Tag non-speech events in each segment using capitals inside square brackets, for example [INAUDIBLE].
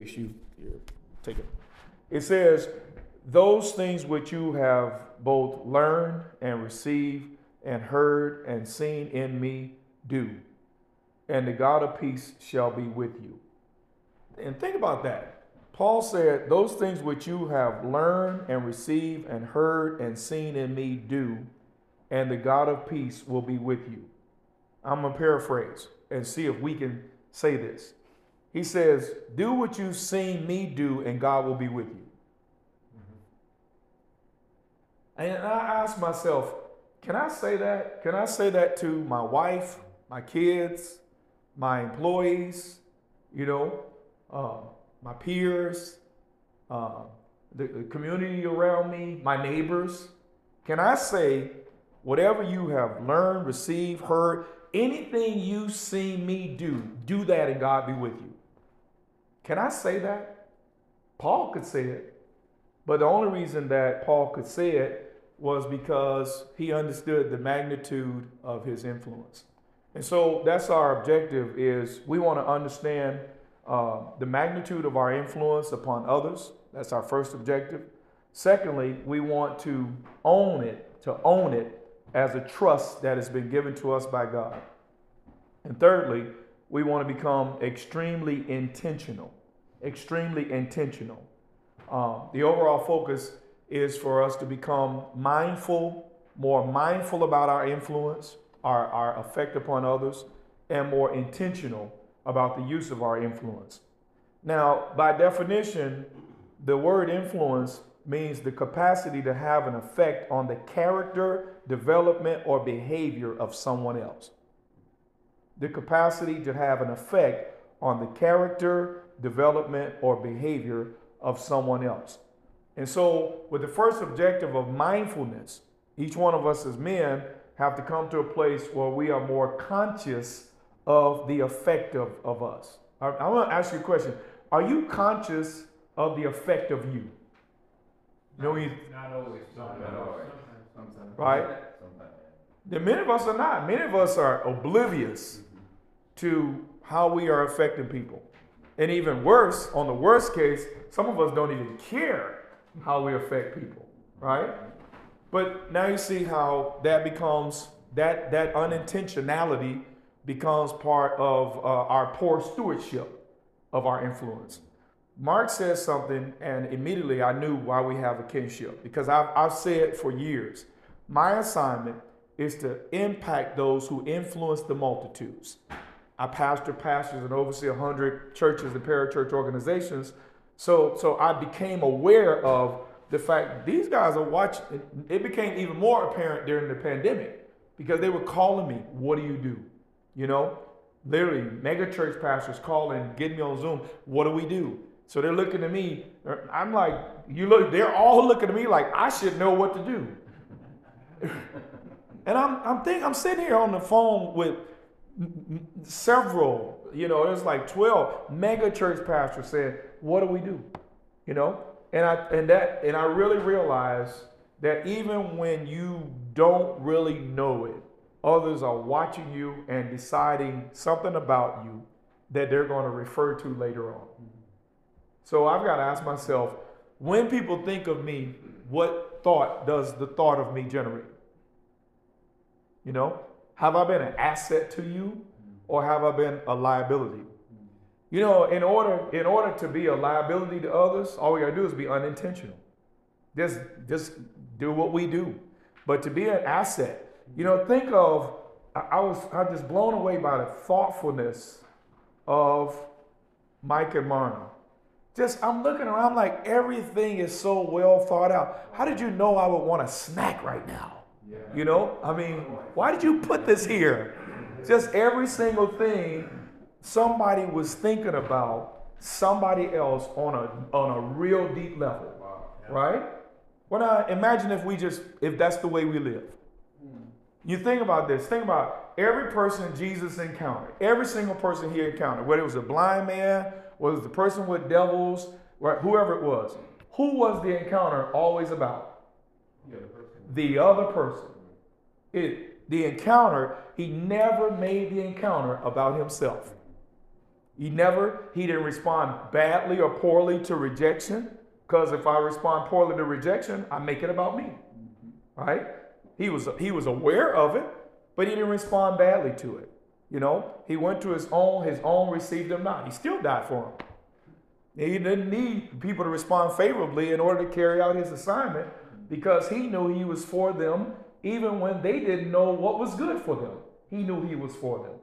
you here, take it. It says, those things which you have both learned and received and heard and seen in me, do, and the God of peace shall be with you. And think about that. Paul said, Those things which you have learned and received and heard and seen in me, do, and the God of peace will be with you. I'm going to paraphrase and see if we can say this. He says, Do what you've seen me do, and God will be with you. Mm-hmm. And I ask myself, can I say that? Can I say that to my wife, my kids, my employees, you know, uh, my peers, uh, the, the community around me, my neighbors? Can I say, whatever you have learned, received, heard, anything you see me do, do that and God be with you? Can I say that? Paul could say it. But the only reason that Paul could say it was because he understood the magnitude of his influence. And so that's our objective is we want to understand uh, the magnitude of our influence upon others. That's our first objective. Secondly, we want to own it, to own it as a trust that has been given to us by God. And thirdly, we want to become extremely intentional extremely intentional. Um, the overall focus is for us to become mindful, more mindful about our influence, our, our effect upon others, and more intentional about the use of our influence. Now, by definition, the word influence means the capacity to have an effect on the character, development, or behavior of someone else. The capacity to have an effect on the character, development, or behavior of someone else. And so, with the first objective of mindfulness, each one of us as men have to come to a place where we are more conscious of the effect of, of us. I, I want to ask you a question. Are you conscious of the effect of you? You know, you, not always. Not always. Sometimes. Right? Sometimes. The many of us are not. Many of us are oblivious mm-hmm. to how we are affecting people. And even worse, on the worst case, some of us don't even care how we affect people, right? But now you see how that becomes that that unintentionality becomes part of uh, our poor stewardship of our influence. Mark says something, and immediately I knew why we have a kinship because I've, I've said for years my assignment is to impact those who influence the multitudes. I pastor pastors and oversee 100 churches and parachurch organizations. So, so I became aware of the fact these guys are watching. It became even more apparent during the pandemic because they were calling me, What do you do? You know, literally, mega church pastors calling, getting me on Zoom, What do we do? So they're looking at me. Er, I'm like, you look, they're all looking at me like I should know what to do. [LAUGHS] and I'm, I'm thinking, I'm sitting here on the phone with several, you know, there's like 12 mega church pastors saying, what do we do? You know? And I and that and I really realized that even when you don't really know it, others are watching you and deciding something about you that they're going to refer to later on. So I've got to ask myself, when people think of me, what thought does the thought of me generate? You know? Have I been an asset to you or have I been a liability? You know, in order in order to be a liability to others, all we gotta do is be unintentional. Just just do what we do. But to be an asset, you know, think of I, was I was just blown away by the thoughtfulness of Mike and Marna. Just I'm looking around like everything is so well thought out. How did you know I would want a snack right now? You know, I mean, why did you put this here? Just every single thing somebody was thinking about somebody else on a on a real deep level, right? Well, now imagine if we just if that's the way we live. You think about this. Think about every person Jesus encountered, every single person he encountered, whether it was a blind man, whether it was the person with devils, right, whoever it was. Who was the encounter always about? The other person. It, the encounter, he never made the encounter about himself. He never, he didn't respond badly or poorly to rejection. Because if I respond poorly to rejection, I make it about me. Right? He was he was aware of it, but he didn't respond badly to it. You know, he went to his own, his own received him not. He still died for him. He didn't need people to respond favorably in order to carry out his assignment because he knew he was for them even when they didn't know what was good for them. He knew he was for them.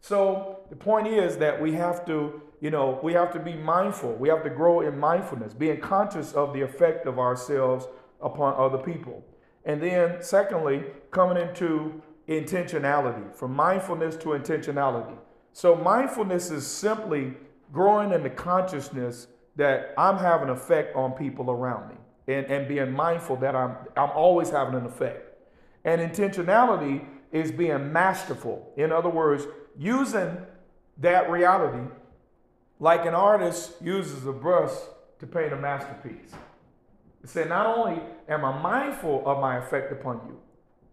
So the point is that we have to, you know, we have to be mindful. We have to grow in mindfulness, being conscious of the effect of ourselves upon other people. And then, secondly, coming into intentionality, from mindfulness to intentionality. So, mindfulness is simply growing in the consciousness that I'm having an effect on people around me and, and being mindful that I'm, I'm always having an effect. And intentionality is being masterful. In other words, using that reality like an artist uses a brush to paint a masterpiece. Say, not only am I mindful of my effect upon you,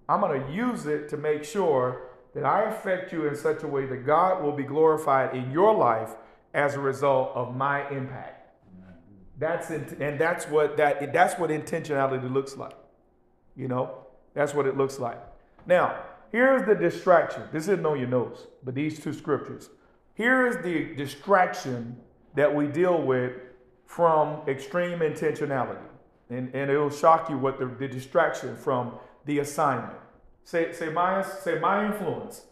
I'm going to use it to make sure that I affect you in such a way that God will be glorified in your life as a result of my impact. That's in, and that's what that that's what intentionality looks like. You know, that's what it looks like. Now, here's the distraction. This isn't on your notes, but these two scriptures. Here is the distraction that we deal with from extreme intentionality. And, and it'll shock you what the, the distraction from the assignment. Say, say, my, say my influence,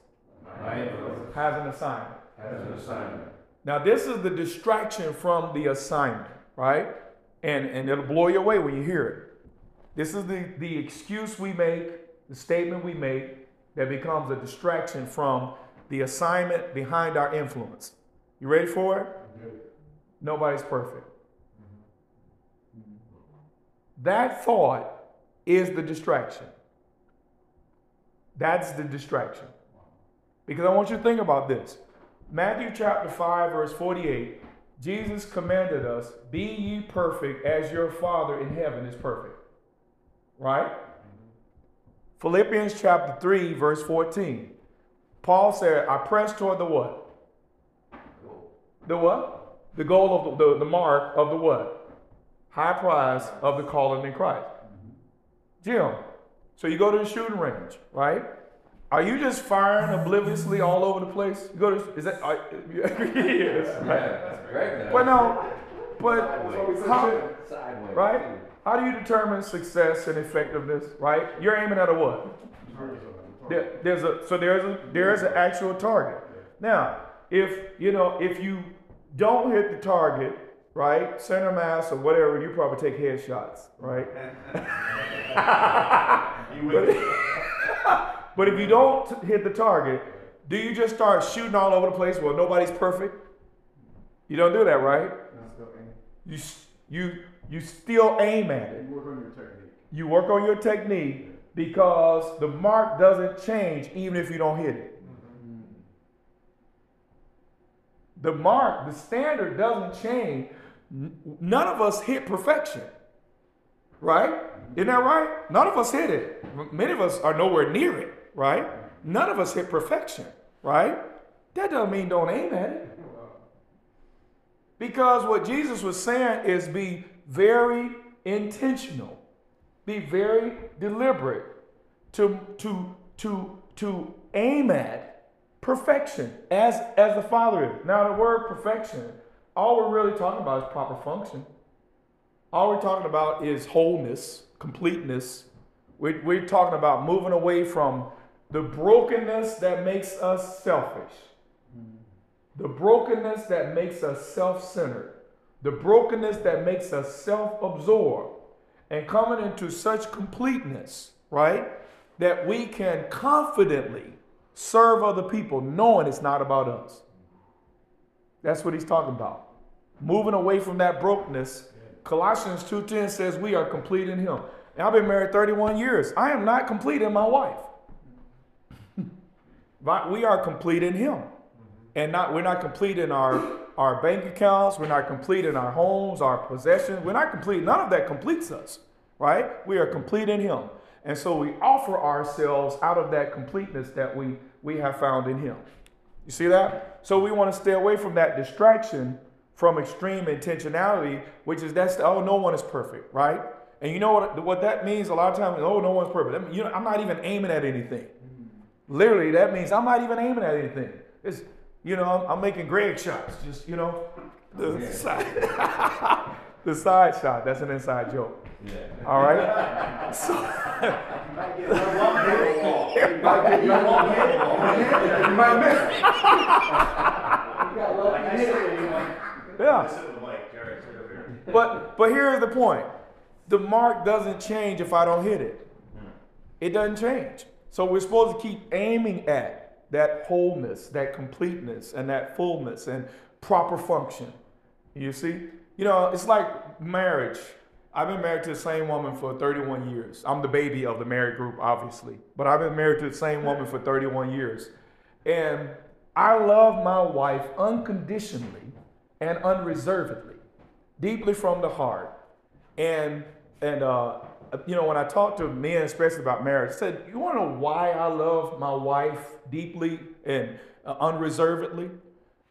my influence has an assignment. Has an assignment. Now, this is the distraction from the assignment, right? And, and it'll blow you away when you hear it. This is the, the excuse we make, the statement we make that becomes a distraction from the assignment behind our influence. You ready for it? Nobody's perfect. That thought is the distraction. That's the distraction. Because I want you to think about this. Matthew chapter 5, verse 48, Jesus commanded us, Be ye perfect as your Father in heaven is perfect. Right? Philippians chapter 3, verse 14. Paul said, I press toward the what? The what? The goal of the, the, the mark of the what? High prize of the calling in Christ. Jim, so you go to the shooting range, right? Are you just firing obliviously all over the place? You go to is that are, [LAUGHS] yes, Yeah, right. But no, but how, Sideways. right? How do you determine success and effectiveness? Right? You're aiming at a what? There, there's a so there's a there's an actual target. Now, if you know if you don't hit the target, right, center mass or whatever, you probably take headshots, right? [LAUGHS] but, but if you don't hit the target, do you just start shooting all over the place? Well, nobody's perfect. You don't do that, right? You you you still aim at it. You work on your technique. You work on your technique because the mark doesn't change even if you don't hit it. Mm-hmm. The mark, the standard doesn't change. None of us hit perfection. Right? Isn't that right? None of us hit it. Many of us are nowhere near it, right? None of us hit perfection, right? That doesn't mean don't aim at it. Because what Jesus was saying is be very intentional, be very deliberate to, to, to, to aim at perfection as, as the Father is. Now, the word perfection, all we're really talking about is proper function. All we're talking about is wholeness, completeness. We're, we're talking about moving away from the brokenness that makes us selfish the brokenness that makes us self centered, the brokenness that makes us self absorbed, and coming into such completeness, right, that we can confidently serve other people knowing it's not about us. That's what he's talking about. Moving away from that brokenness. Colossians 2:10 says we are complete in him. And I've been married 31 years. I am not complete in my wife. We are complete in him and not we're not complete in our our bank accounts we're not complete in our homes our possessions we're not complete none of that completes us right we are complete in him and so we offer ourselves out of that completeness that we we have found in him You see that? So we want to stay away from that distraction from extreme intentionality, which is that's oh no one is perfect, right? And you know what what that means a lot of times? Oh, no one's perfect. you know, I'm not even aiming at anything. Literally, that means I'm not even aiming at anything. It's you know I'm, I'm making Greg shots, just you know the yeah. side [LAUGHS] the side shot. That's an inside joke. Yeah. All right. [LAUGHS] So, you might miss. Yeah. But but here's the point. The mark doesn't change if I don't hit it. It doesn't change. So we're supposed to keep aiming at that wholeness, that completeness, and that fullness and proper function. You see? You know, it's like marriage. I've been married to the same woman for 31 years. I'm the baby of the married group, obviously, but I've been married to the same woman for 31 years. And I love my wife unconditionally and unreservedly, deeply from the heart. And and uh, you know, when I talk to men, especially about marriage, I said, "You want to know why I love my wife deeply and uh, unreservedly?" I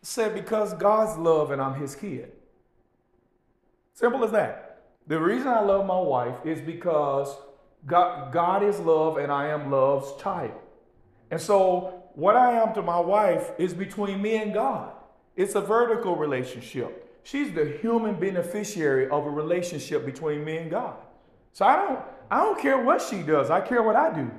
said, "Because God's love and I'm His kid." Simple as that. The reason I love my wife is because God, God is love and I am love's child. And so what I am to my wife is between me and God. It's a vertical relationship. She's the human beneficiary of a relationship between me and God. So I don't I don't care what she does. I care what I do.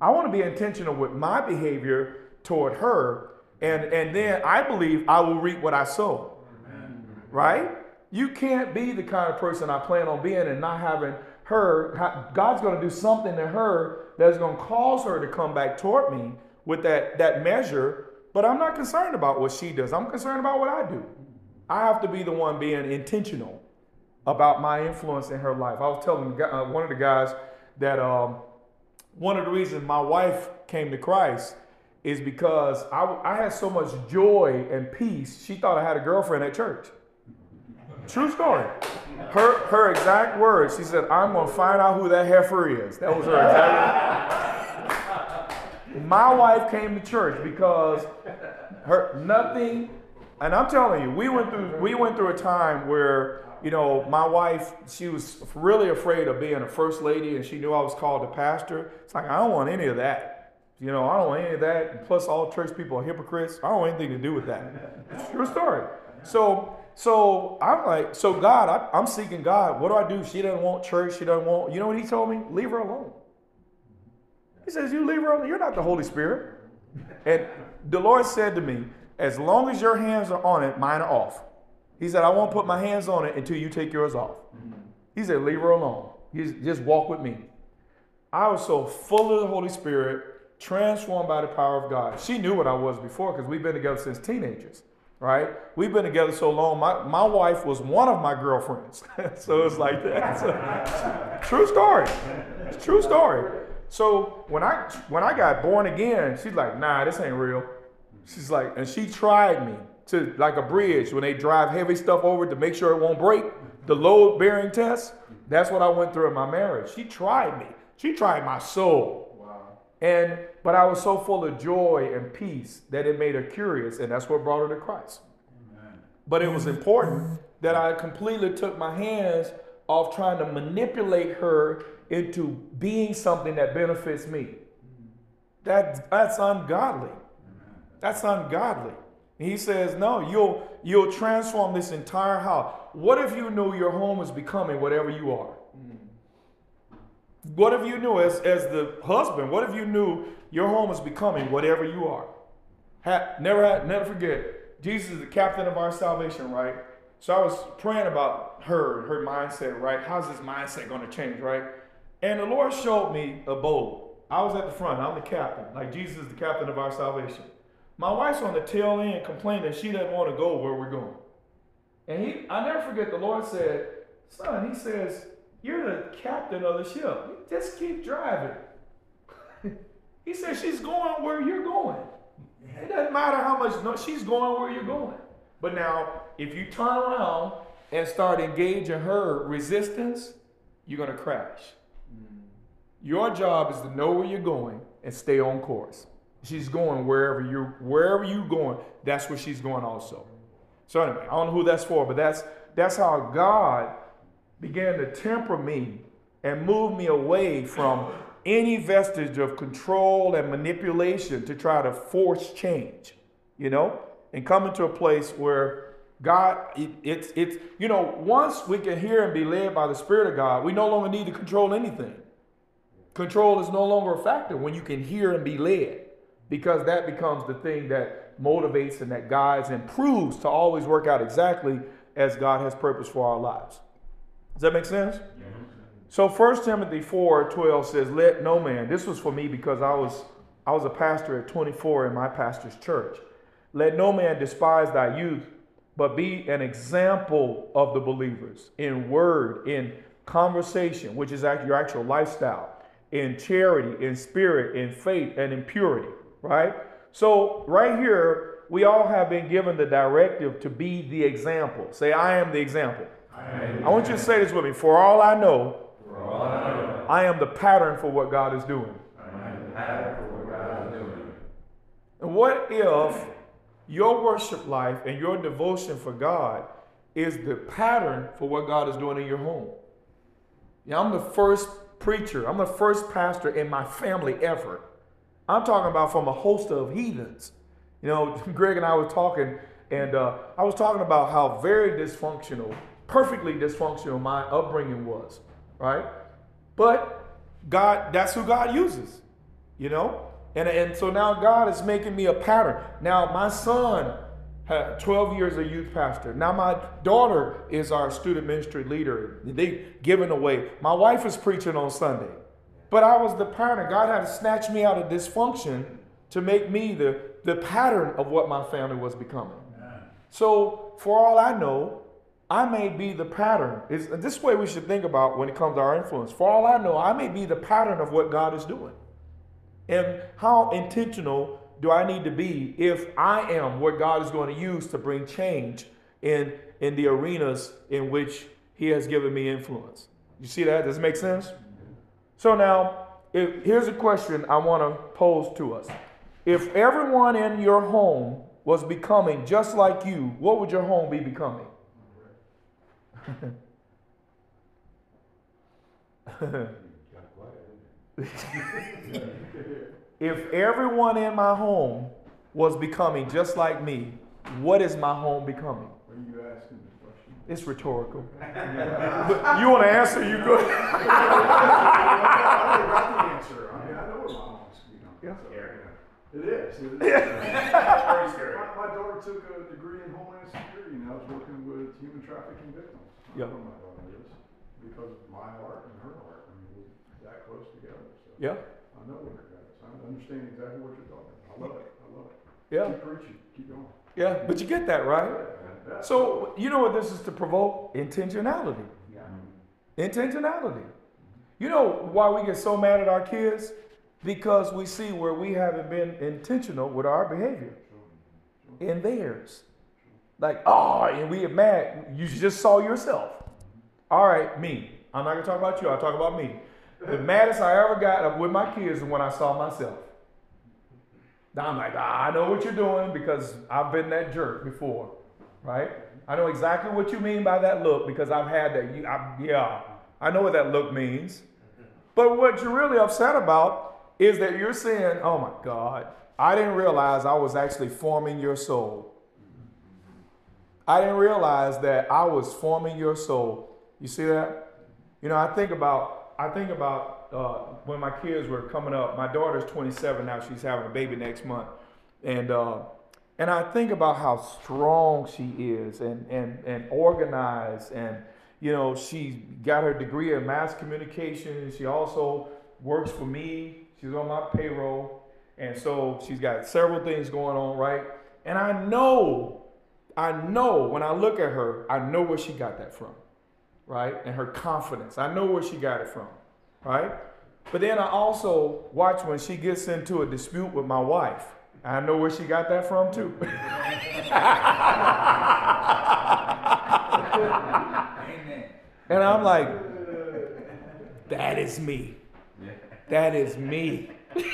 I want to be intentional with my behavior toward her and and then I believe I will reap what I sow. Amen. Right? You can't be the kind of person I plan on being and not having her God's going to do something to her that's going to cause her to come back toward me with that, that measure, but I'm not concerned about what she does. I'm concerned about what I do. I have to be the one being intentional about my influence in her life. I was telling uh, one of the guys that um, one of the reasons my wife came to Christ is because I, I had so much joy and peace. She thought I had a girlfriend at church. True story. Her her exact words. She said, "I'm gonna find out who that heifer is." That was her exact. My wife came to church because her nothing, and I'm telling you, we went through we went through a time where you know my wife she was really afraid of being a first lady, and she knew I was called a pastor. It's like I don't want any of that. You know, I don't want any of that. And plus, all church people are hypocrites. I don't want anything to do with that. It's true story. So so I'm like, so God, I, I'm seeking God. What do I do? She doesn't want church. She doesn't want. You know what He told me? Leave her alone. He says, You leave her alone. You're not the Holy Spirit. And the Lord said to me, As long as your hands are on it, mine are off. He said, I won't put my hands on it until you take yours off. He said, Leave her alone. He's, just walk with me. I was so full of the Holy Spirit, transformed by the power of God. She knew what I was before because we've been together since teenagers, right? We've been together so long. My, my wife was one of my girlfriends. [LAUGHS] so it's like that. [LAUGHS] So, true story. It's true story. So when I when I got born again, she's like, nah, this ain't real. She's like, and she tried me to like a bridge when they drive heavy stuff over to make sure it won't break. The load bearing test. That's what I went through in my marriage. She tried me. She tried my soul. Wow. And but I was so full of joy and peace that it made her curious, and that's what brought her to Christ. Amen. But it was important that I completely took my hands off trying to manipulate her into being something that benefits me. That, that's ungodly. That's ungodly. He says, No, you'll you'll transform this entire house. What if you knew your home is becoming whatever you are? What if you knew as, as the husband, what if you knew your home is becoming whatever you are? Ha, never had, never forget, Jesus is the captain of our salvation, right? So I was praying about her, her mindset, right? How's this mindset going to change, right? And the Lord showed me a boat. I was at the front. I'm the captain. Like Jesus is the captain of our salvation. My wife's on the tail end complaining she doesn't want to go where we're going. And he, I never forget, the Lord said, Son, he says, You're the captain of the ship. Just keep driving. [LAUGHS] he says, She's going where you're going. It doesn't matter how much, no, she's going where you're going. But now, if you turn around and start engaging her resistance, you're going to crash. Mm. Your job is to know where you're going and stay on course. She's going wherever you wherever you going, that's where she's going also. So anyway, I don't know who that's for, but that's that's how God began to temper me and move me away from any vestige of control and manipulation to try to force change, you know, and come into a place where God, it, it's, it's, you know, once we can hear and be led by the Spirit of God, we no longer need to control anything. Control is no longer a factor when you can hear and be led because that becomes the thing that motivates and that guides and proves to always work out exactly as God has purpose for our lives. Does that make sense? Yeah. So 1 Timothy 4 12 says, Let no man, this was for me because I was I was a pastor at 24 in my pastor's church. Let no man despise thy youth, but be an example of the believers in word, in conversation, which is your actual lifestyle, in charity, in spirit, in faith, and in purity, right? So, right here, we all have been given the directive to be the example. Say, I am the example. I, I want you to say this with me. For all I know, I am the pattern for what God is doing. And what if your worship life and your devotion for God is the pattern for what God is doing in your home? Yeah, I'm the first preacher, I'm the first pastor in my family ever. I'm talking about from a host of heathens. You know, [LAUGHS] Greg and I were talking, and uh, I was talking about how very dysfunctional, perfectly dysfunctional my upbringing was right? But God, that's who God uses, you know? And, and so now God is making me a pattern. Now, my son had 12 years a youth pastor. Now, my daughter is our student ministry leader. They giving away. My wife is preaching on Sunday. But I was the pattern. God had to snatch me out of dysfunction to make me the, the pattern of what my family was becoming. So, for all I know, I may be the pattern. It's this way we should think about when it comes to our influence. For all I know, I may be the pattern of what God is doing. And how intentional do I need to be if I am what God is going to use to bring change in, in the arenas in which He has given me influence? You see that? Does it make sense? So now, if, here's a question I want to pose to us. If everyone in your home was becoming just like you, what would your home be becoming? [LAUGHS] if everyone in my home was becoming just like me, what is my home becoming? Are you asking? It's rhetorical. you want to answer? You go. I answer. I know what my mom's, you know. Yeah. It is. It is. Very scary. My, my daughter took a degree in Homeland Security, and I was working with human trafficking victims. I Yeah. know my daughter is because of my heart and her heart. I mean, we're that close together. So Yeah, I know what it is. I understand exactly what you're talking about. I love it. I love it. yeah, Keep preaching. Keep going. yeah. But you get that, right? Yeah, So you know what this is to provoke intentionality. Intentionality. You know why we get so mad at our kids? Because we see where we haven't been intentional with our behavior in theirs. Like, oh, and we get mad. You just saw yourself. All right, me. I'm not gonna talk about you. I'll talk about me. The maddest I ever got with my kids is when I saw myself. Now I'm like, ah, I know what you're doing because I've been that jerk before, right? I know exactly what you mean by that look because I've had that. You, I, yeah, I know what that look means. But what you're really upset about is that you're saying, oh my God, I didn't realize I was actually forming your soul. I didn't realize that I was forming your soul. You see that? You know, I think about I think about uh, when my kids were coming up. My daughter's 27 now; she's having a baby next month, and uh, and I think about how strong she is, and and and organized, and you know, she's got her degree in mass communication. She also works for me. She's on my payroll, and so she's got several things going on, right? And I know, I know when I look at her, I know where she got that from right? And her confidence. I know where she got it from, right? But then I also watch when she gets into a dispute with my wife. I know where she got that from too. [LAUGHS] [LAUGHS] and I'm like, that is me. That is me. [LAUGHS]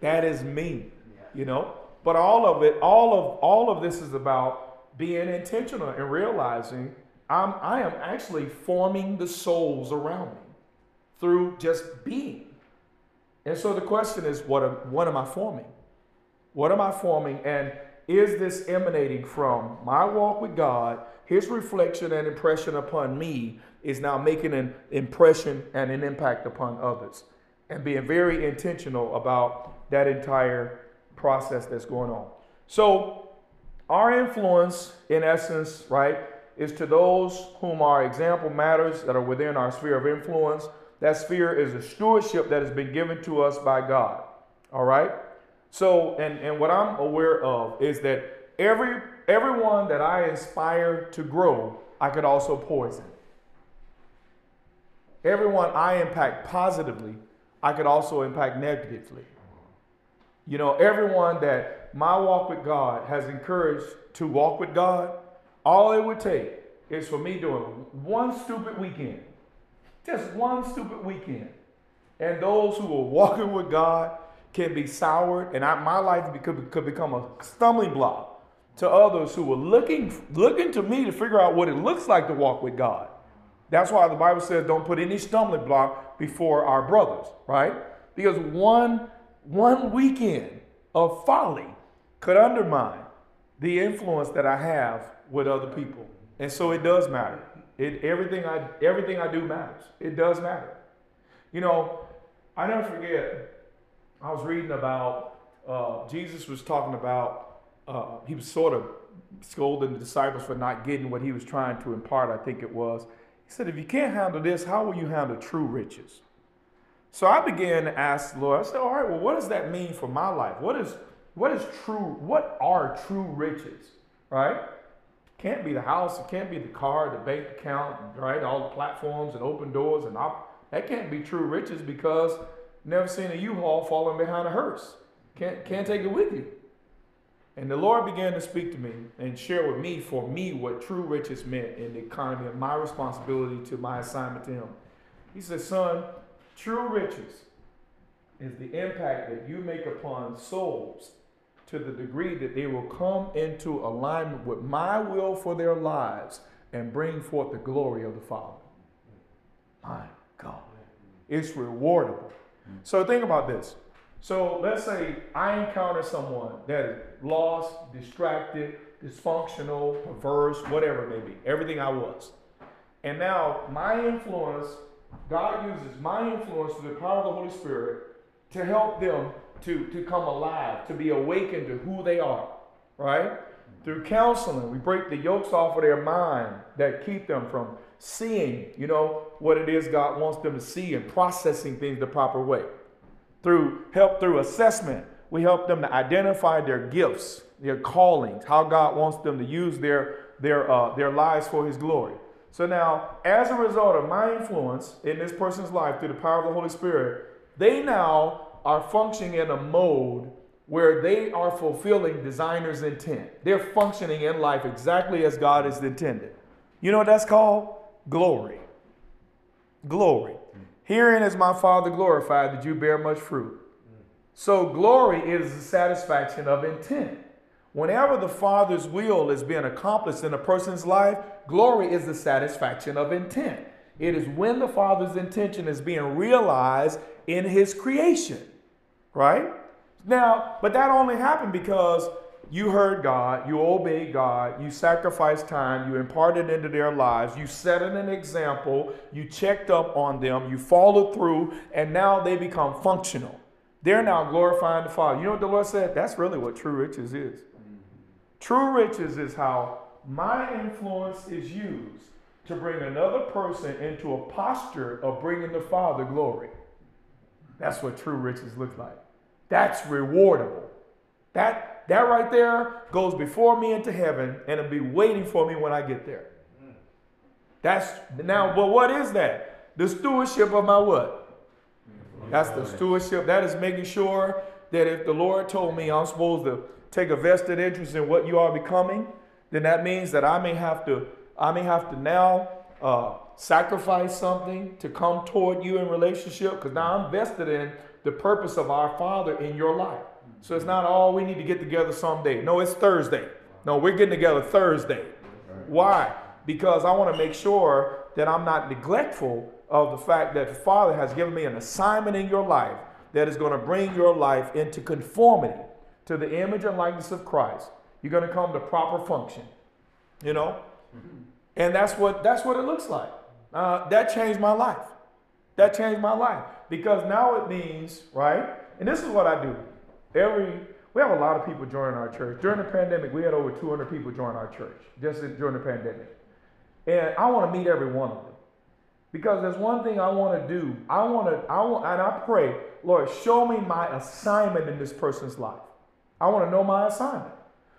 That is me. You know? But all of it, all of all of this is about being intentional and realizing I'm I am actually forming the souls around me through just being. And so the question is, what am, what am I forming? What am I forming? And is this emanating from my walk with God? His reflection and impression upon me is now making an impression and an impact upon others and being very intentional about that entire process that's going on. So, our influence, in essence, right, is to those whom our example matters that are within our sphere of influence. That sphere is a stewardship that has been given to us by God. All right? So, and, and what I'm aware of is that every everyone that I inspire to grow, I could also poison. Everyone I impact positively, I could also impact negatively. You know, everyone that my walk with God has encouraged to walk with God, all it would take is for me doing one stupid weekend, just one stupid weekend. And those who are walking with God can be soured, and I, my life could, could become a stumbling block to others who are looking, looking to me to figure out what it looks like to walk with God. That's why the Bible says don't put any stumbling block before our brothers, right? Because one, one weekend of folly could undermine the influence that I have with other people. And so it does matter. It, everything, I, everything I do matters. It does matter. You know, I never forget I was reading about uh, Jesus was talking about uh, he was sort of scolding the disciples for not getting what he was trying to impart. I think it was. He said, "If you can't handle this, how will you handle true riches?" So I began to ask the Lord. I said, "All right, well, what does that mean for my life? What is what is true? What are true riches? Right? Can't be the house. It can't be the car, the bank account, right? All the platforms and open doors and op- that can't be true riches because." Never seen a U-Haul falling behind a hearse. Can't, can't take it with you. And the Lord began to speak to me and share with me, for me, what true riches meant in the economy and my responsibility to my assignment to Him. He said, Son, true riches is the impact that you make upon souls to the degree that they will come into alignment with my will for their lives and bring forth the glory of the Father. My God. It's rewardable. So think about this. So let's say I encounter someone that is lost, distracted, dysfunctional, perverse, whatever it may be, everything I was. And now my influence, God uses my influence through the power of the Holy Spirit to help them to, to come alive, to be awakened to who they are, right? Through counseling, we break the yokes off of their mind that keep them from seeing, you know, what it is God wants them to see and processing things the proper way. Through help through assessment, we help them to identify their gifts, their callings, how God wants them to use their their uh, their lives for His glory. So now, as a result of my influence in this person's life through the power of the Holy Spirit, they now are functioning in a mode where they are fulfilling designer's intent. They're functioning in life exactly as God has intended. You know what that's called? glory. Glory. Herein is my Father glorified that you bear much fruit. So, glory is the satisfaction of intent. Whenever the Father's will is being accomplished in a person's life, glory is the satisfaction of intent. It is when the Father's intention is being realized in His creation, right? Now, but that only happened because you heard God, you obeyed God, you sacrificed time, you imparted into their lives, you set an example, you checked up on them, you followed through, and now they become functional. They're now glorifying the Father. You know what the Lord said? That's really what true riches is. True riches is how my influence is used to bring another person into a posture of bringing the Father glory. That's what true riches look like. That's rewardable. That that right there goes before me into heaven and it'll be waiting for me when I get there. That's now, but what is that? The stewardship of my what? That's the stewardship. That is making sure that if the Lord told me I'm supposed to take a vested interest in what you are becoming, then that means that I may have to, I may have to now uh, sacrifice something to come toward you in relationship because now I'm vested in the purpose of our Father in your life. So it's not all we need to get together someday. No, it's Thursday. No, we're getting together Thursday. Why? Because I want to make sure that I'm not neglectful of the fact that the Father has given me an assignment in your life that is going to bring your life into conformity to the image and likeness of Christ. You're going to come to proper function. You know? And that's what that's what it looks like. Uh, that changed my life. That changed my life because now it means right. And this is what I do. Every we have a lot of people joining our church. During the pandemic, we had over 200 people join our church just during the pandemic. And I want to meet every one of them. Because there's one thing I want to do. I want to, I want, and I pray, Lord, show me my assignment in this person's life. I want to know my assignment.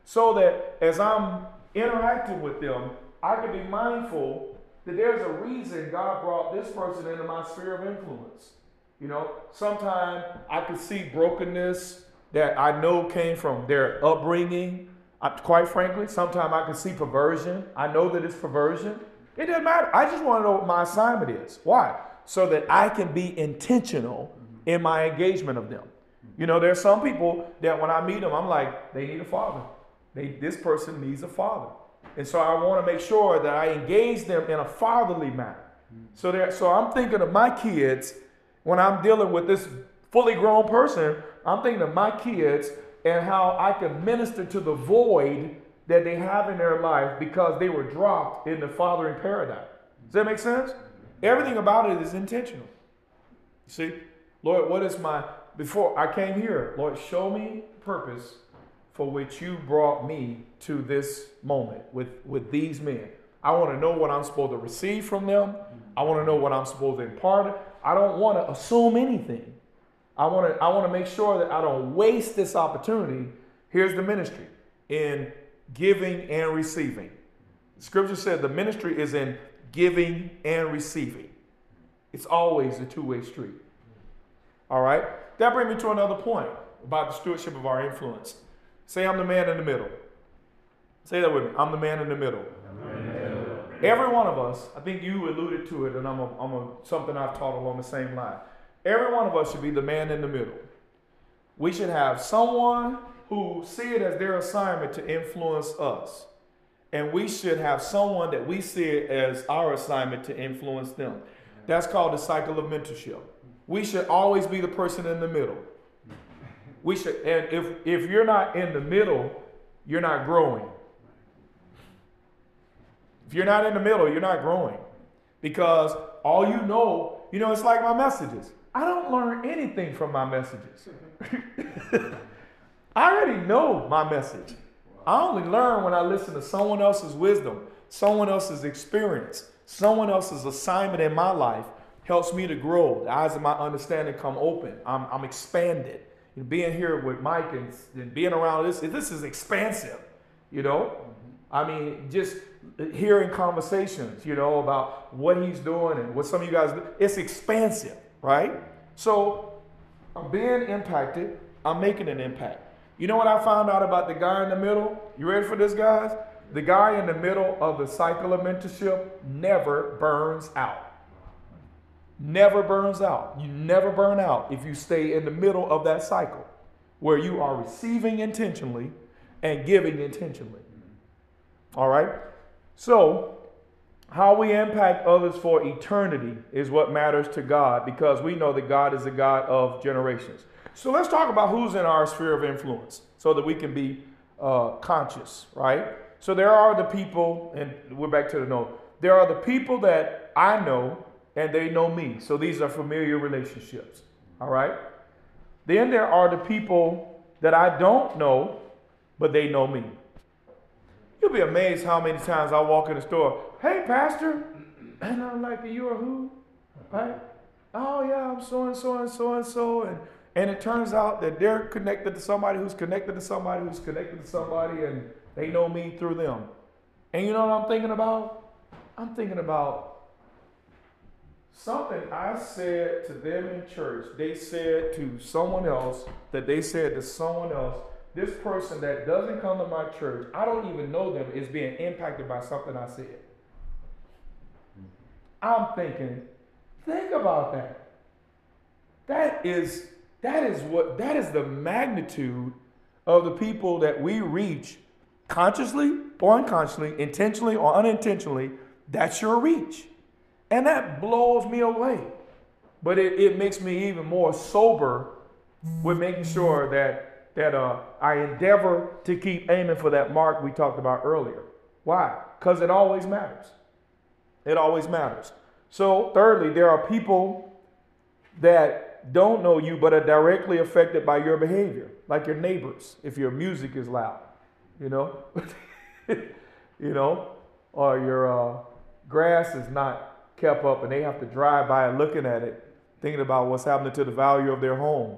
So that as I'm interacting with them, I can be mindful that there's a reason God brought this person into my sphere of influence. You know, sometimes I could see brokenness that I know came from their upbringing. I, quite frankly, sometimes I can see perversion. I know that it's perversion. It doesn't matter. I just want to know what my assignment is. Why? So that I can be intentional in my engagement of them. You know, there's some people that when I meet them, I'm like, they need a father. They, this person needs a father. And so I want to make sure that I engage them in a fatherly manner. So, so I'm thinking of my kids when I'm dealing with this fully grown person. I'm thinking of my kids and how I can minister to the void that they have in their life because they were dropped in the fathering paradigm. Does that make sense? Everything about it is intentional. See, Lord, what is my, before I came here, Lord, show me purpose for which you brought me to this moment with, with these men. I want to know what I'm supposed to receive from them. I want to know what I'm supposed to impart. I don't want to assume anything. I want to I want to make sure that I don't waste this opportunity. Here's the ministry in giving and receiving. Scripture said the ministry is in giving and receiving. It's always a two-way street. All right? That brings me to another point about the stewardship of our influence. Say I'm the man in the middle. Say that with me. I'm the man in the middle. Every one of us, I think you alluded to it, and I'm, a, I'm a, something I've taught along the same line. Every one of us should be the man in the middle. We should have someone who see it as their assignment to influence us. And we should have someone that we see it as our assignment to influence them. That's called the cycle of mentorship. We should always be the person in the middle. We should, and if if you're not in the middle, you're not growing. If you're not in the middle, you're not growing. Because all you know, you know, it's like my messages. I don't learn anything from my messages. [LAUGHS] I already know my message. I only learn when I listen to someone else's wisdom, someone else's experience, someone else's assignment in my life helps me to grow. The eyes of my understanding come open. I'm, I'm expanded. And being here with Mike and, and being around this, this is expansive, you know? Mm-hmm. I mean, just hearing conversations, you know, about what he's doing and what some of you guys do, it's expansive, right? So I'm being impacted, I'm making an impact. You know what I found out about the guy in the middle? You ready for this, guys? The guy in the middle of the cycle of mentorship never burns out. Never burns out. You never burn out if you stay in the middle of that cycle where you are receiving intentionally and giving intentionally. All right? So, how we impact others for eternity is what matters to God because we know that God is a God of generations. So, let's talk about who's in our sphere of influence so that we can be uh, conscious, right? So, there are the people, and we're back to the note. There are the people that I know and they know me. So, these are familiar relationships, all right? Then there are the people that I don't know, but they know me. You'll be amazed how many times I walk in the store, hey, Pastor. And I'm like, you are who? Right? Oh, yeah, I'm so and so and so and so. And, and it turns out that they're connected to somebody who's connected to somebody who's connected to somebody, and they know me through them. And you know what I'm thinking about? I'm thinking about something I said to them in church. They said to someone else that they said to someone else this person that doesn't come to my church, I don't even know them, is being impacted by something I said. Mm-hmm. I'm thinking, think about that. That is That is what that is the magnitude of the people that we reach consciously or unconsciously, intentionally or unintentionally. That's your reach. And that blows me away. But it, it makes me even more sober with making sure that that uh, I endeavor to keep aiming for that mark we talked about earlier. Why? Because it always matters. It always matters. So, thirdly, there are people that don't know you but are directly affected by your behavior, like your neighbors, if your music is loud, you know, [LAUGHS] you know, or your uh, grass is not kept up and they have to drive by looking at it, thinking about what's happening to the value of their home.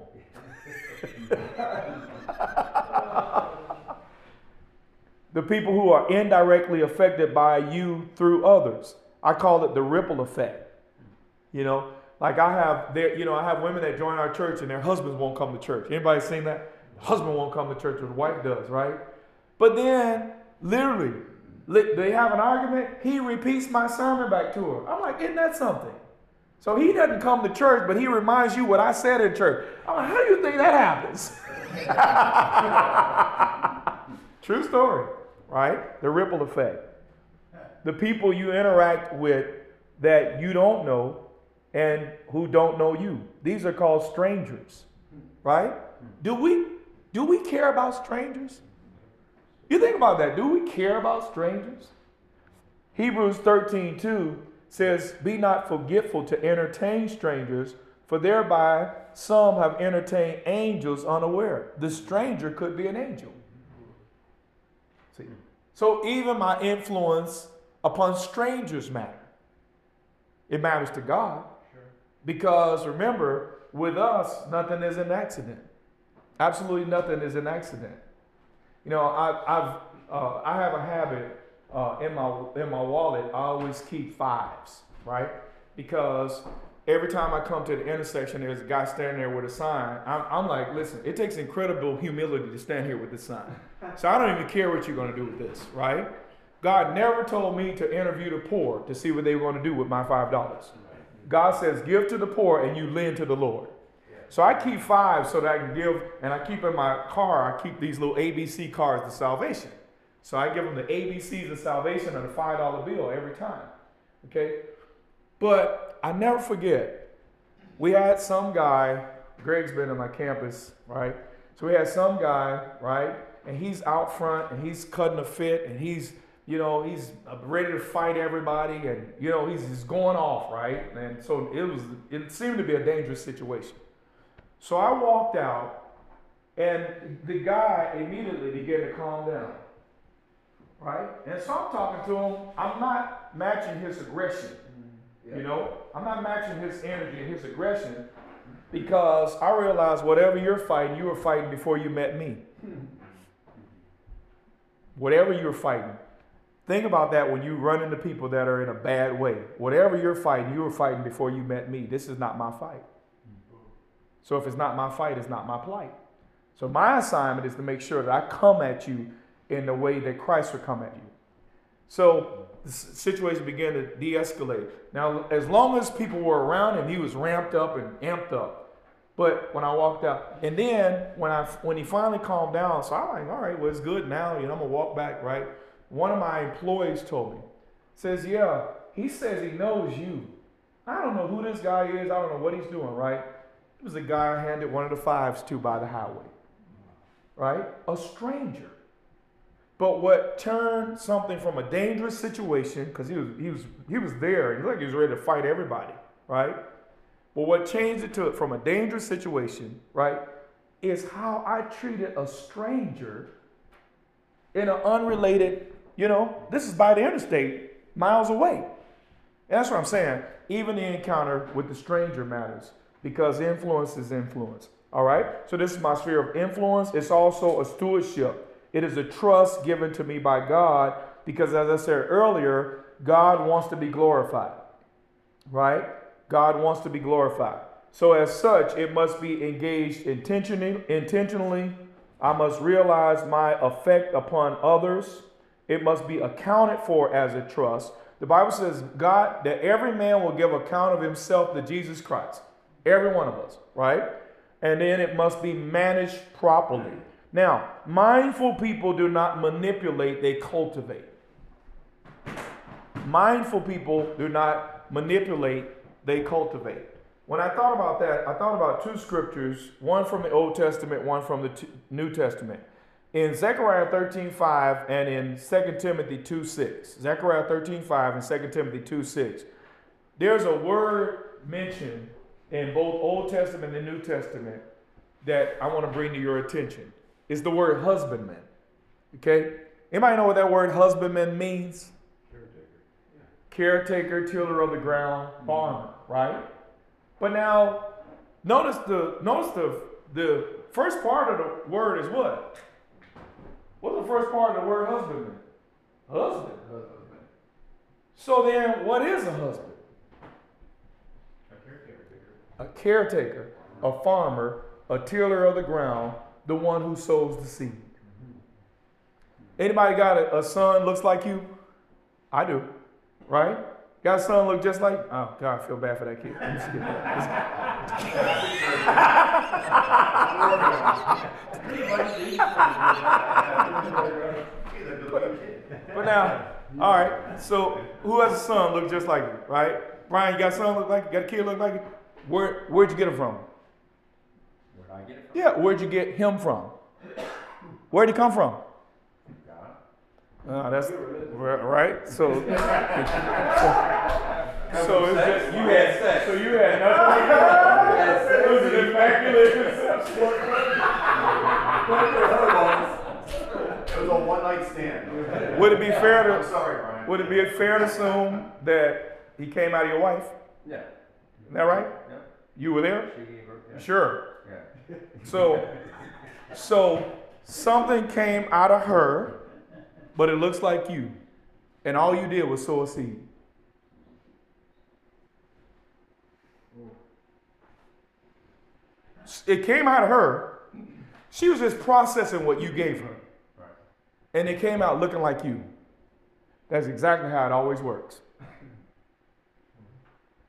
the people who are indirectly affected by you through others. I call it the ripple effect. You know, like I have there, you know, I have women that join our church and their husbands won't come to church. Anybody seen that? Husband won't come to church, or the wife does, right? But then, literally, they have an argument. He repeats my sermon back to her. I'm like, isn't that something? So he doesn't come to church, but he reminds you what I said in church. I'm like, how do you think that happens? [LAUGHS] True story, right? The ripple effect. The people you interact with that you don't know and who don't know you. These are called strangers, right? Do we do we care about strangers? You think about that. Do we care about strangers? Hebrews 13, 2 says, Be not forgetful to entertain strangers, for thereby some have entertained angels unaware. The stranger could be an angel. See? So even my influence upon strangers matter. It matters to God. Because remember, with us, nothing is an accident. Absolutely nothing is an accident. You know, I, I've, uh, I have a habit uh, in, my, in my wallet, I always keep fives, right? Because every time I come to the intersection, there's a guy standing there with a sign. I'm, I'm like, listen, it takes incredible humility to stand here with this sign. So I don't even care what you're going to do with this, right? God never told me to interview the poor to see what they were going to do with my $5. God says, give to the poor and you lend to the Lord. So I keep five so that I can give, and I keep in my car, I keep these little ABC cards of salvation. So I give them the ABCs of salvation and a $5 bill every time. Okay? But I never forget, we had some guy, Greg's been on my campus, right? So we had some guy, right? And he's out front and he's cutting a fit and he's you know, he's ready to fight everybody, and you know, he's, he's going off, right? And so it was, it seemed to be a dangerous situation. So I walked out, and the guy immediately began to calm down, right? And so I'm talking to him. I'm not matching his aggression, mm-hmm. you know. I'm not matching his energy and his aggression because I realize whatever you're fighting, you were fighting before you met me. [LAUGHS] Whatever you're fighting, Think about that when you run into people that are in a bad way. Whatever you're fighting, you were fighting before you met me. This is not my fight. So if it's not my fight, it's not my plight. So my assignment is to make sure that I come at you in the way that Christ would come at you. So the situation began to de-escalate. Now, as long as people were around him, he was ramped up and amped up. But when I walked out, and then when I when he finally calmed down, so I'm like, all right, well it's good now. You know, I'm gonna walk back, right? one of my employees told me, says, yeah, he says he knows you. I don't know who this guy is. I don't know what he's doing, right? It was a guy I handed one of the fives to by the highway, right? A stranger. But what turned something from a dangerous situation, because he was, he, was, he was there, he looked like he was ready to fight everybody, right? But what changed it to from a dangerous situation, right, is how I treated a stranger in an unrelated you know, this is by the interstate, miles away. And that's what I'm saying. Even the encounter with the stranger matters because influence is influence. All right? So this is my sphere of influence. It's also a stewardship. It is a trust given to me by God because, as I said earlier, God wants to be glorified. Right? God wants to be glorified. So, as such, it must be engaged intentionally. intentionally. I must realize my effect upon others. It must be accounted for as a trust. The Bible says, God, that every man will give account of himself to Jesus Christ. Every one of us, right? and then it must be managed properly. Now, mindful people do not manipulate, they cultivate. Mindful people do not manipulate, they cultivate. When I thought about that, I thought about two scriptures, one from the Old Testament, one from the New Testament. In Zechariah 13, 5 and in 2 Timothy 2, 6. Zechariah 13, 5 and 2 Timothy 2, 6. There's a word mentioned in both Old Testament and New Testament that I want to bring to your attention. is the word husbandman. Okay? Anybody know what that word husbandman means? Caretaker, Caretaker, tiller of the ground, mm-hmm. farmer, right? But now, notice the notice the the first part of the word is what? What's the first part of the word husbandman? Husband. Husband. So then, what is a husband? A caretaker. A farmer, a tiller of the ground, the one who sows the seed. Anybody got a, a son looks like you? I do, right? Got a son look just like? Oh God, I feel bad for that kid. I'm just kidding. but, [LAUGHS] but now, all right. So who has a son look just like you, right? Brian, you got a son look like you? Got a kid look like you? Where Where'd you get him from? Where'd I get it from? Yeah, where'd you get him from? Where'd he come from? Uh, that's right. So, [LAUGHS] so, so it's just you had sex. So you had nothing. [LAUGHS] it was an immaculate conception. It was a one night stand. Would it be fair to? I'm sorry, Brian. Would it be fair to assume that he came out of your wife? Yeah. Is that right? Yeah. You were there. Her. Yeah. Sure. Yeah. So, so something came out of her, but it looks like you, and all you did was sow a seed. It came out of her. She was just processing what you gave her, Right. and it came out looking like you. That's exactly how it always works.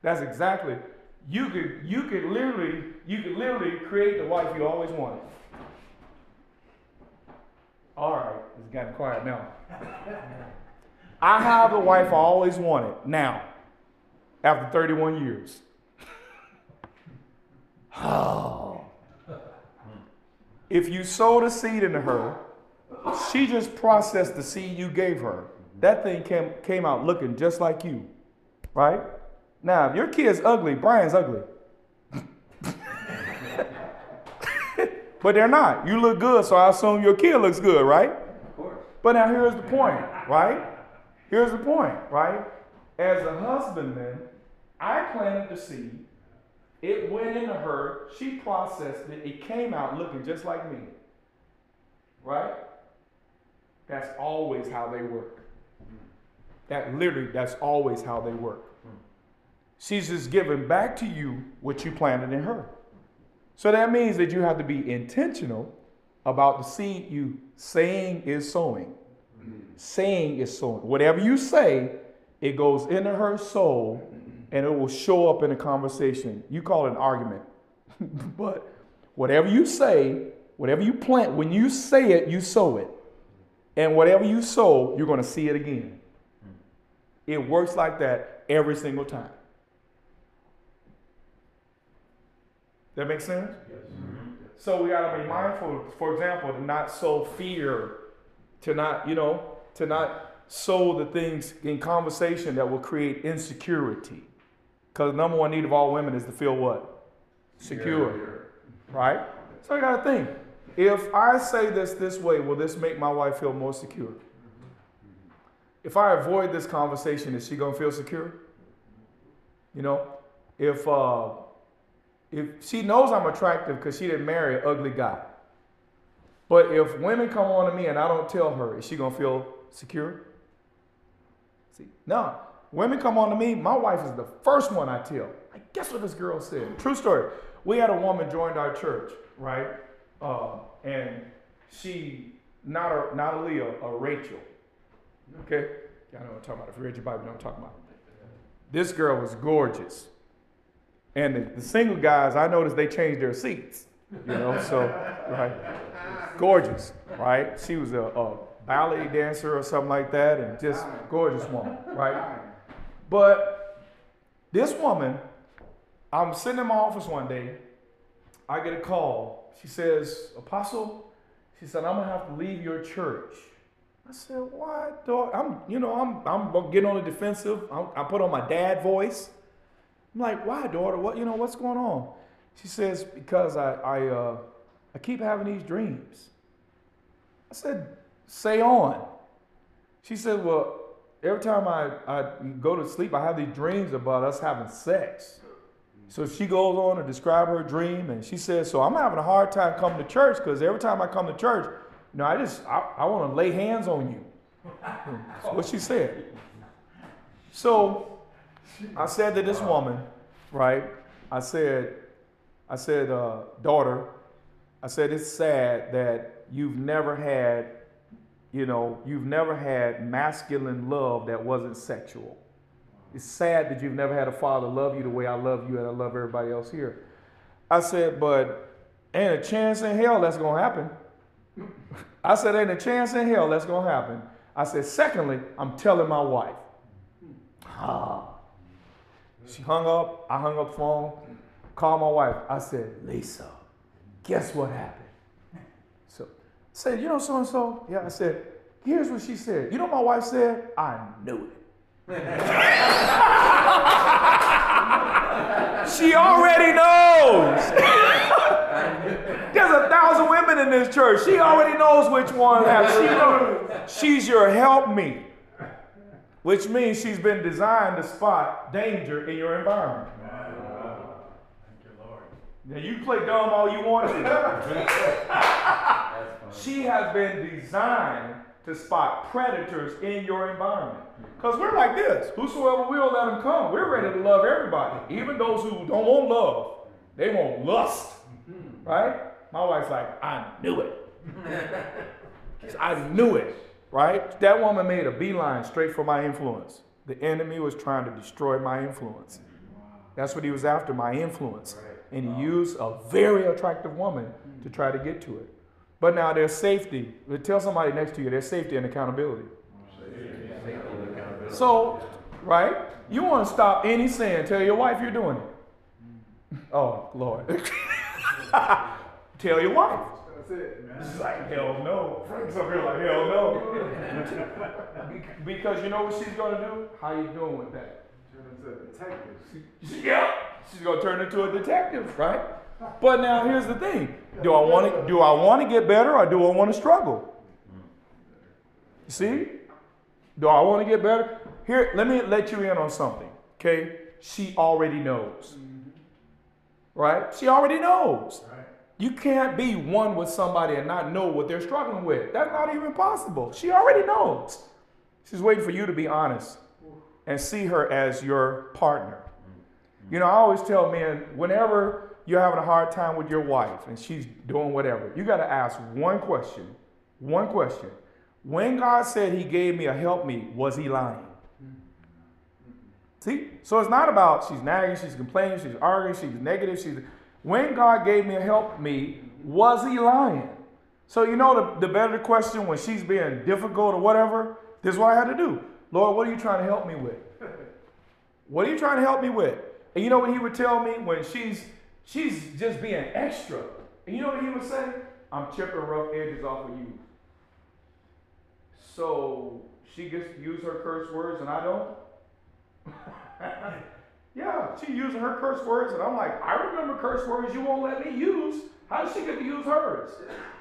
That's exactly. You could you could literally you could literally create the wife you always wanted. All right, it's gotten quiet now. I have the wife I always wanted now, after 31 years. Oh. [SIGHS] If you sowed a seed into her, she just processed the seed you gave her. That thing came, came out looking just like you, right? Now, if your kid's ugly, Brian's ugly. [LAUGHS] but they're not. You look good, so I assume your kid looks good, right? Of course. But now here's the point, right? Here's the point, right? As a husbandman, I planted the seed. It went into her. She processed it. It came out looking just like me. Right? That's always how they work. That literally, that's always how they work. She's just giving back to you what you planted in her. So that means that you have to be intentional about the seed you saying is sowing. Saying is sowing. Whatever you say, it goes into her soul and it will show up in a conversation. You call it an argument. [LAUGHS] but whatever you say, whatever you plant, when you say it, you sow it. And whatever you sow, you're going to see it again. It works like that every single time. That makes sense? So we got to be mindful, for example, to not sow fear, to not, you know, to not sow the things in conversation that will create insecurity. Because the number one need of all women is to feel what? Secure. Right? So I got to think if I say this this way, will this make my wife feel more secure? If I avoid this conversation, is she going to feel secure? You know, if, uh, if she knows I'm attractive because she didn't marry an ugly guy. But if women come on to me and I don't tell her, is she gonna feel secure? See, no. Women come on to me, my wife is the first one I tell. Like, guess what this girl said? True story. We had a woman joined our church, right? Um, and she, not a not a Leah, a Rachel. Okay? Y'all know what I'm talking about. If you read your Bible, you know what I'm talking about. This girl was gorgeous. And the, the single guys, I noticed they changed their seats. You know, so right, gorgeous, right? She was a, a ballet dancer or something like that, and just gorgeous woman, right? But this woman, I'm sitting in my office one day. I get a call. She says, Apostle, she said, I'm gonna have to leave your church. I said, why, dog? I'm, you know, I'm, I'm getting on the defensive. I'm, I put on my dad voice. I'm like, why, daughter? What, you know, what's going on? She says, because I, I, uh, I keep having these dreams. I said, say on. She said, well, every time I, I go to sleep, I have these dreams about us having sex. So she goes on to describe her dream, and she says, so I'm having a hard time coming to church because every time I come to church, you know, I just, I, I want to lay hands on you. [LAUGHS] That's what she said. So I said to this woman, right, I said, I said, uh, daughter, I said, it's sad that you've never had, you know, you've never had masculine love that wasn't sexual. It's sad that you've never had a father love you the way I love you and I love everybody else here. I said, but ain't a chance in hell that's gonna happen. I said, ain't a chance in hell that's gonna happen. I said, secondly, I'm telling my wife. Ah. She hung up, I hung up the phone, called my wife. I said, Lisa, guess what happened? So I said, you know so and so? Yeah, I said, here's what she said. You know my wife said? I knew it. [LAUGHS] she already knows. [LAUGHS] There's a thousand women in this church. She already knows which one. [LAUGHS] She knows. She's your help me, which means she's been designed to spot danger in your environment. Wow. Thank you, Lord. Now you play dumb all you want to. [LAUGHS] she has been designed to spot predators in your environment. Because we're like this. Whosoever will let them come. We're ready to love everybody. Even those who don't want love. They want lust. Mm-hmm. Right? My wife's like, I knew it. [LAUGHS] I knew it. Right? That woman made a beeline straight for my influence. The enemy was trying to destroy my influence. That's what he was after, my influence and he used a very attractive woman to try to get to it. But now there's safety. Tell somebody next to you there's safety and accountability. So, right? You want to stop any sin. Tell your wife you're doing it. Oh, Lord. [LAUGHS] Tell your wife. That's it, man. She's like, hell no. Frank's up here like, hell no. [LAUGHS] because you know what she's going to do? How you doing with that? Gonna turn into a detective. Yeah. She's gonna turn into a detective, right? But now here's the thing: Do I want to? Do I want to get better, or do I want to struggle? See? Do I want to get better? Here, let me let you in on something. Okay? She already knows. Mm-hmm. Right? She already knows. You can't be one with somebody and not know what they're struggling with. That's not even possible. She already knows. She's waiting for you to be honest and see her as your partner. You know, I always tell men whenever you're having a hard time with your wife and she's doing whatever, you got to ask one question. One question. When God said he gave me a help me, was he lying? See? So it's not about she's nagging, she's complaining, she's arguing, she's negative, she's when God gave me a help me, was he lying? So you know the, the better question when she's being difficult or whatever, this is what I had to do. Lord, what are you trying to help me with? [LAUGHS] What are you trying to help me with? And you know what he would tell me when she's she's just being extra. And you know what he would say? I'm chipping rough edges off of you. So she gets to use her curse words and I don't? [LAUGHS] yeah, she using her curse words and I'm like, I remember curse words you won't let me use. How does she get to use hers?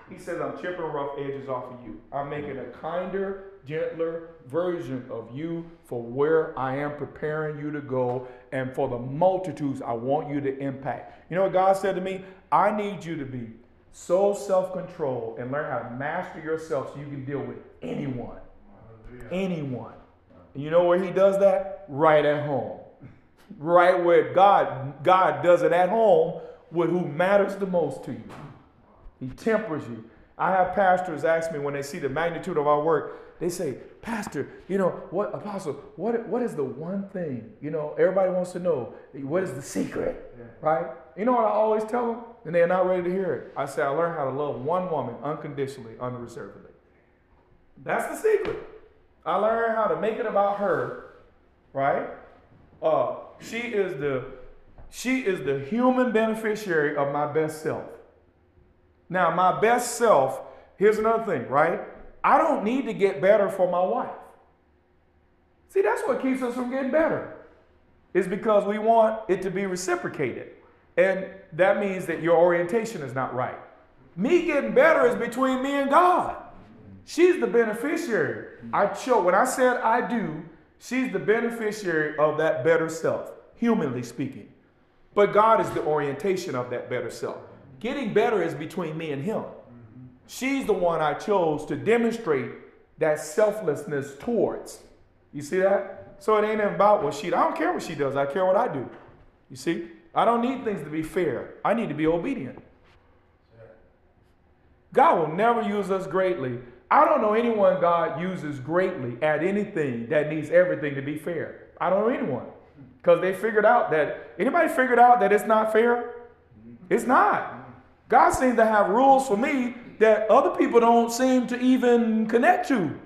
He says, I'm chipping rough edges off of you. I'm making a kinder, gentler version of you for where I am preparing you to go and for the multitudes I want you to impact. You know what God said to me? I need you to be so self controlled and learn how to master yourself so you can deal with anyone. Anyone. And you know where He does that? Right at home. Right where God, God does it at home with who matters the most to you. He tempers you. I have pastors ask me when they see the magnitude of our work, they say, Pastor, you know, what, Apostle, what, what is the one thing? You know, everybody wants to know, what is the secret? Yeah. Right? You know what I always tell them? and they're not ready to hear it. I say, I learned how to love one woman unconditionally, unreservedly. That's the secret. I learned how to make it about her, right? Uh, she is the she is the human beneficiary of my best self. Now, my best self, here's another thing, right? I don't need to get better for my wife. See, that's what keeps us from getting better. Is because we want it to be reciprocated. And that means that your orientation is not right. Me getting better is between me and God. She's the beneficiary. I chose when I said I do, she's the beneficiary of that better self, humanly speaking. But God is the orientation of that better self. Getting better is between me and him. She's the one I chose to demonstrate that selflessness towards. You see that? So it ain't about what she I don't care what she does. I care what I do. You see? I don't need things to be fair. I need to be obedient. God will never use us greatly. I don't know anyone God uses greatly at anything that needs everything to be fair. I don't know anyone. Because they figured out that anybody figured out that it's not fair? It's not. God seems to have rules for me that other people don't seem to even connect to.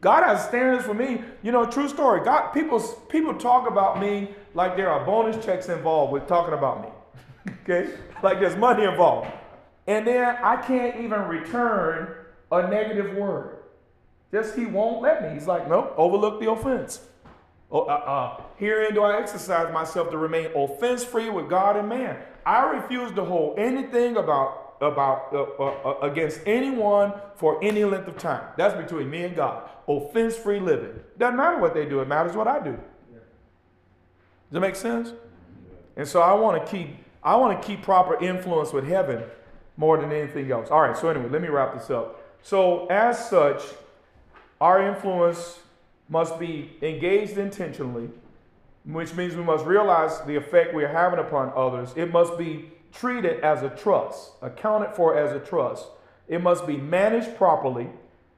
God has standards for me. You know, true story. God, people, people talk about me like there are bonus checks involved with talking about me. [LAUGHS] okay? Like there's money involved. And then I can't even return a negative word. Just he won't let me. He's like, nope, overlook the offense. Oh, uh, uh, herein do I exercise myself to remain offense free with God and man. I refuse to hold anything about about uh, uh, uh, against anyone for any length of time. That's between me and God. Offense free living. Doesn't matter what they do. It matters what I do. Does that make sense? And so I want to keep I want to keep proper influence with heaven more than anything else. All right. So anyway, let me wrap this up. So as such, our influence must be engaged intentionally, which means we must realize the effect we are having upon others. It must be treated as a trust, accounted for as a trust. It must be managed properly,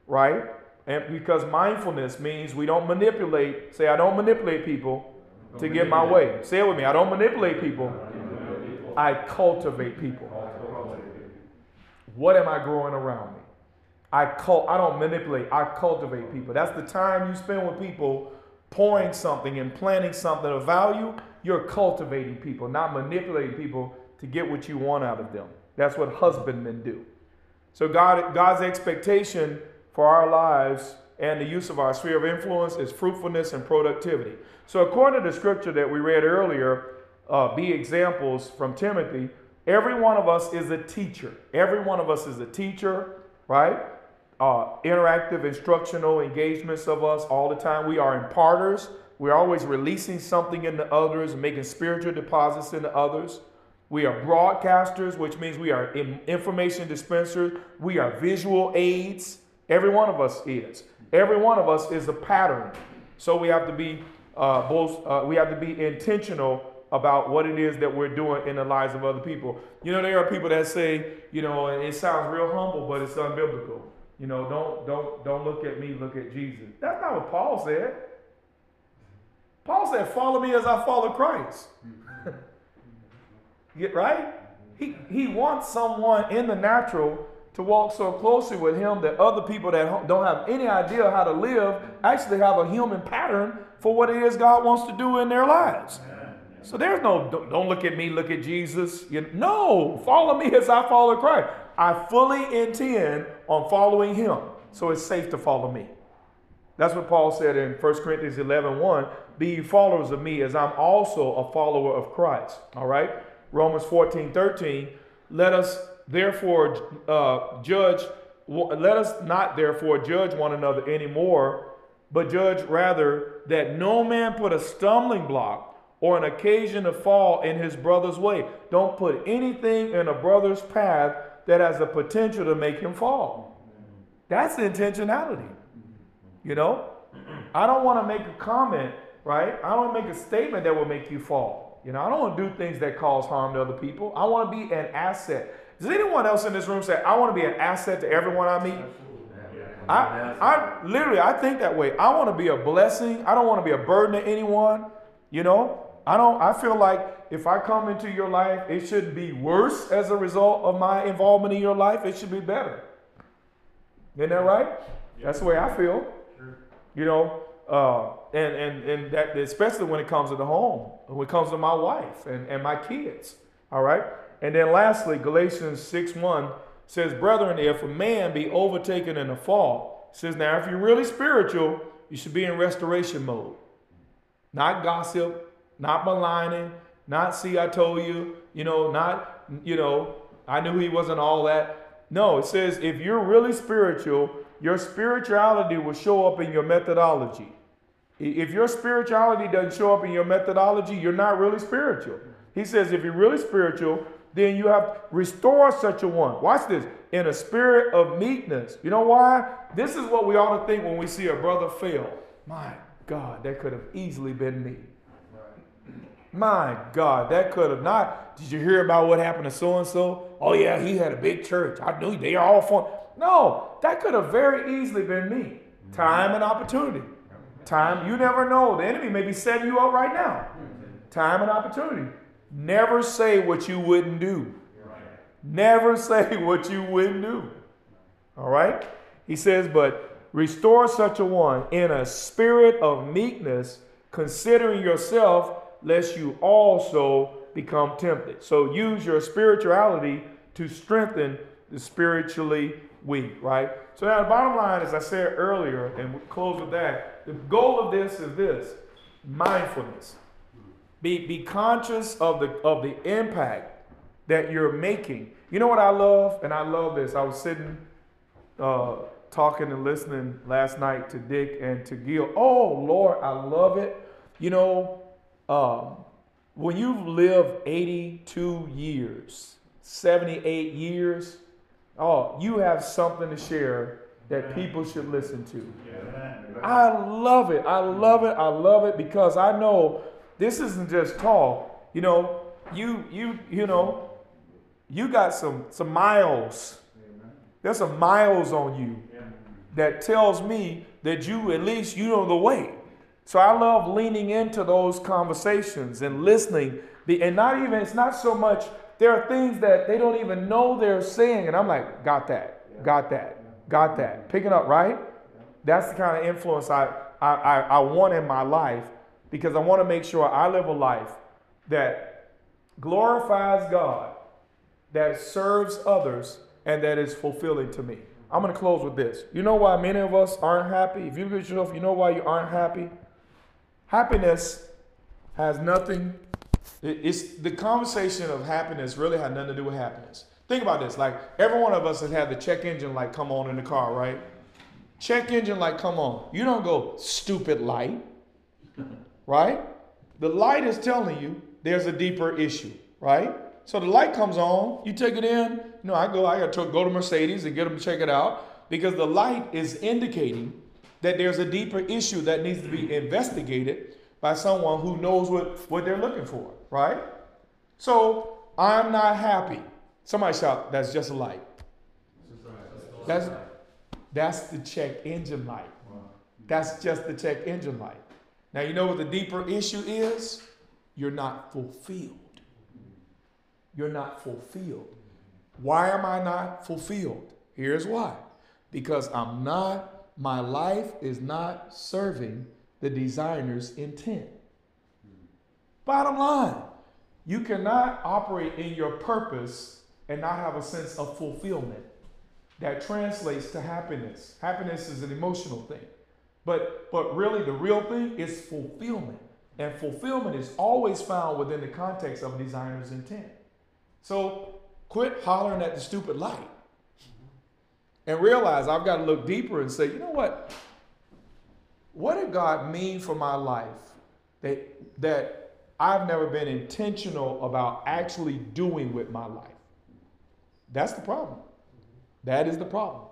right? And because mindfulness means we don't manipulate, say, I don't manipulate people to get my way. Say it with me. I don't manipulate people. I cultivate people. What am I growing around me? I cult, I don't manipulate, I cultivate people. That's the time you spend with people pouring something and planting something of value. You're cultivating people, not manipulating people to get what you want out of them. That's what husbandmen do. So God, God's expectation for our lives and the use of our sphere of influence is fruitfulness and productivity. So according to the scripture that we read earlier, uh, be examples from Timothy, every one of us is a teacher. Every one of us is a teacher, right? Uh, interactive instructional engagements of us all the time. We are imparters. We're always releasing something into others, making spiritual deposits into others. We are broadcasters, which means we are information dispensers. We are visual aids. Every one of us is. Every one of us is a pattern. So we have to be uh, both. Uh, we have to be intentional about what it is that we're doing in the lives of other people. You know, there are people that say, you know, it sounds real humble, but it's unbiblical. You know, don't don't don't look at me, look at Jesus. That's not what Paul said. Paul said, "Follow me as I follow Christ." [LAUGHS] Get right? He, he wants someone in the natural to walk so closely with him that other people that don't have any idea how to live actually have a human pattern for what it is God wants to do in their lives. So there's no, don't look at me, look at Jesus. You, no, follow me as I follow Christ. I fully intend on following him, so it's safe to follow me. That's what Paul said in 1 Corinthians 11 1. Be followers of me as I'm also a follower of Christ. All right? Romans 14, 13, let us therefore uh, judge, let us not therefore judge one another anymore, but judge rather that no man put a stumbling block or an occasion to fall in his brother's way. Don't put anything in a brother's path that has the potential to make him fall. That's intentionality. You know, I don't want to make a comment, right? I don't make a statement that will make you fall. You know, I don't want to do things that cause harm to other people. I want to be an asset. Does anyone else in this room say, I want to be an asset to everyone I meet? I, I literally, I think that way. I want to be a blessing. I don't want to be a burden to anyone. You know, I don't. I feel like if I come into your life, it shouldn't be worse as a result of my involvement in your life. It should be better. Isn't that right? That's the way I feel. You know, uh, and and and that especially when it comes to the home, when it comes to my wife and, and my kids. All right. And then lastly, Galatians 6 1 says, Brethren, if a man be overtaken in a fault, says, Now if you're really spiritual, you should be in restoration mode. Not gossip, not maligning, not see I told you, you know, not, you know, I knew he wasn't all that. No, it says if you're really spiritual, your spirituality will show up in your methodology. If your spirituality doesn't show up in your methodology, you're not really spiritual. He says if you're really spiritual, then you have restore such a one. Watch this in a spirit of meekness. You know why? This is what we ought to think when we see a brother fail. My God, that could have easily been me. My God, that could have not. Did you hear about what happened to so and so? Oh, yeah, he had a big church. I knew they are all fun. No, that could have very easily been me. Time and opportunity. Time, you never know. The enemy may be setting you up right now. Time and opportunity. Never say what you wouldn't do. Never [LAUGHS] say what you wouldn't do. All right? He says, but restore such a one in a spirit of meekness, considering yourself, lest you also become tempted. So use your spirituality to strengthen the spiritually weak, right? So now the bottom line, as I said earlier, and we'll close with that, the goal of this is this mindfulness. Be, be conscious of the, of the impact that you're making. You know what I love? And I love this. I was sitting uh, talking and listening last night to Dick and to Gil. Oh, Lord, I love it. You know, um, when you've lived 82 years, 78 years, oh, you have something to share that people should listen to. I love it. I love it. I love it because I know this isn't just talk. You know, you you you know, you got some some miles. There's some miles on you that tells me that you at least you know the way. So I love leaning into those conversations and listening. And not even it's not so much there are things that they don't even know they're saying, and I'm like, got that, got that, got that. Picking up, right? That's the kind of influence I I, I, I want in my life because I want to make sure I live a life that glorifies God, that serves others, and that is fulfilling to me. I'm going to close with this. You know why many of us aren't happy? If you look at yourself, you know why you aren't happy? Happiness has nothing, it's the conversation of happiness really had nothing to do with happiness. Think about this like every one of us has had the check engine light come on in the car, right? Check engine light come on. You don't go, stupid light [LAUGHS] right? The light is telling you there's a deeper issue, right? So the light comes on, you take it in. You know, I go, I got to go to Mercedes and get them to check it out because the light is indicating that there's a deeper issue that needs to be investigated by someone who knows what, what they're looking for, right? So I'm not happy. Somebody shout, that's just a light. That's, that's the check engine light. That's just the check engine light. Now, you know what the deeper issue is? You're not fulfilled. You're not fulfilled. Why am I not fulfilled? Here's why because I'm not, my life is not serving the designer's intent. Bottom line, you cannot operate in your purpose and not have a sense of fulfillment that translates to happiness. Happiness is an emotional thing. But but really the real thing is fulfillment. And fulfillment is always found within the context of designer's intent. So quit hollering at the stupid light. And realize I've got to look deeper and say, you know what? What did God mean for my life that that I've never been intentional about actually doing with my life? That's the problem. That is the problem.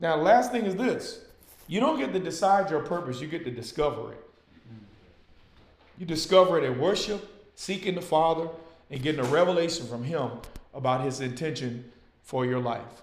Now, last thing is this you don't get to decide your purpose, you get to discover it. You discover it in worship, seeking the Father, and getting a revelation from Him about His intention for your life.